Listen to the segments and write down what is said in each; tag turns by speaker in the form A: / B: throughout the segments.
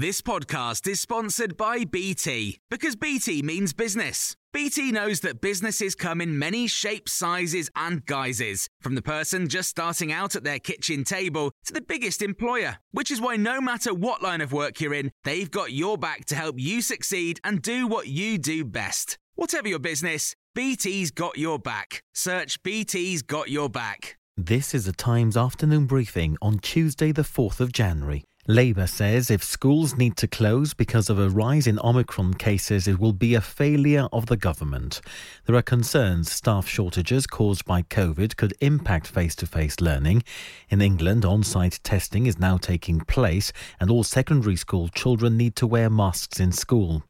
A: This podcast is sponsored by BT because BT means business. BT knows that businesses come in many shapes, sizes, and guises, from the person just starting out at their kitchen table to the biggest employer, which is why no matter what line of work you're in, they've got your back to help you succeed and do what you do best. Whatever your business, BT's got your back. Search BT's got your back.
B: This is a Times afternoon briefing on Tuesday, the 4th of January. Labour says if schools need to close because of a rise in Omicron cases, it will be a failure of the government. There are concerns staff shortages caused by COVID could impact face to face learning. In England, on site testing is now taking place, and all secondary school children need to wear masks in school.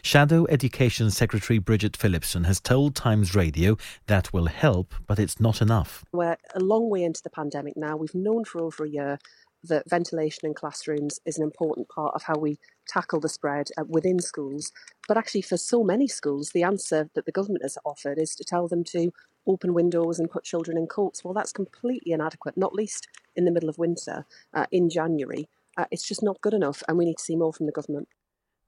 B: Shadow Education Secretary Bridget Phillipson has told Times Radio that will help, but it's not enough.
C: We're a long way into the pandemic now. We've known for over a year that ventilation in classrooms is an important part of how we tackle the spread uh, within schools. But actually, for so many schools, the answer that the government has offered is to tell them to open windows and put children in coats. Well, that's completely inadequate, not least in the middle of winter uh, in January. Uh, it's just not good enough, and we need to see more from the government.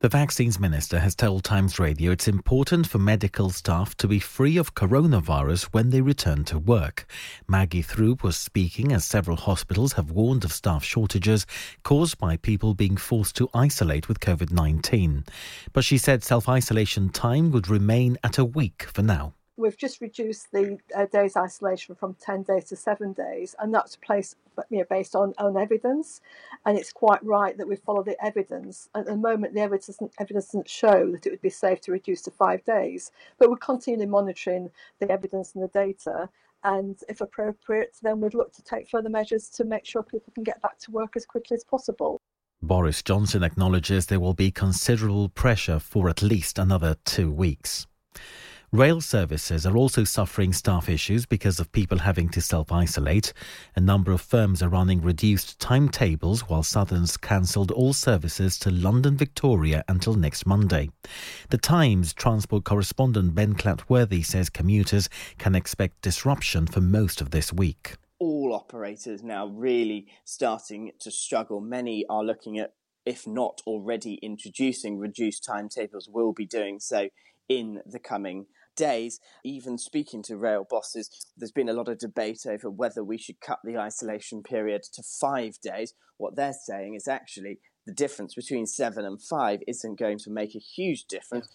B: The Vaccines Minister has told Times Radio it's important for medical staff to be free of coronavirus when they return to work. Maggie Throup was speaking as several hospitals have warned of staff shortages caused by people being forced to isolate with COVID 19. But she said self isolation time would remain at a week for now.
D: We've just reduced the uh, days isolation from 10 days to seven days, and that's placed, you know, based on, on evidence. And it's quite right that we follow the evidence. At the moment, the evidence evidence doesn't show that it would be safe to reduce to five days, but we're continually monitoring the evidence and the data. And if appropriate, then we'd look to take further measures to make sure people can get back to work as quickly as possible.
B: Boris Johnson acknowledges there will be considerable pressure for at least another two weeks. Rail services are also suffering staff issues because of people having to self isolate. A number of firms are running reduced timetables while Southern's cancelled all services to London Victoria until next Monday. The Times transport correspondent Ben Clatworthy says commuters can expect disruption for most of this week.
E: All operators now really starting to struggle. Many are looking at if not already introducing reduced timetables, will be doing so in the coming days. Even speaking to rail bosses, there's been a lot of debate over whether we should cut the isolation period to five days. What they're saying is actually the difference between seven and five isn't going to make a huge difference.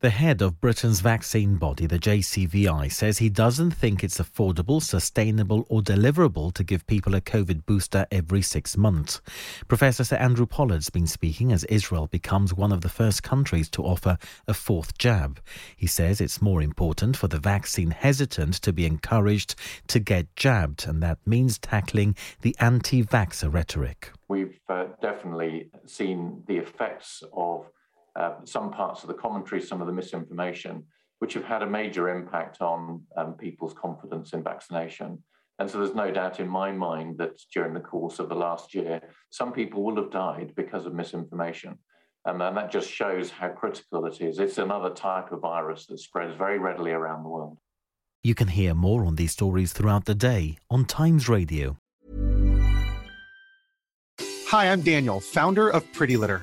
B: The head of Britain's vaccine body, the JCVI, says he doesn't think it's affordable, sustainable, or deliverable to give people a COVID booster every six months. Professor Sir Andrew Pollard's been speaking as Israel becomes one of the first countries to offer a fourth jab. He says it's more important for the vaccine hesitant to be encouraged to get jabbed, and that means tackling the anti vaxxer rhetoric.
F: We've uh, definitely seen the effects of uh, some parts of the commentary, some of the misinformation, which have had a major impact on um, people's confidence in vaccination. And so there's no doubt in my mind that during the course of the last year, some people will have died because of misinformation. Um, and that just shows how critical it is. It's another type of virus that spreads very readily around the world.
B: You can hear more on these stories throughout the day on Times Radio.
G: Hi, I'm Daniel, founder of Pretty Litter.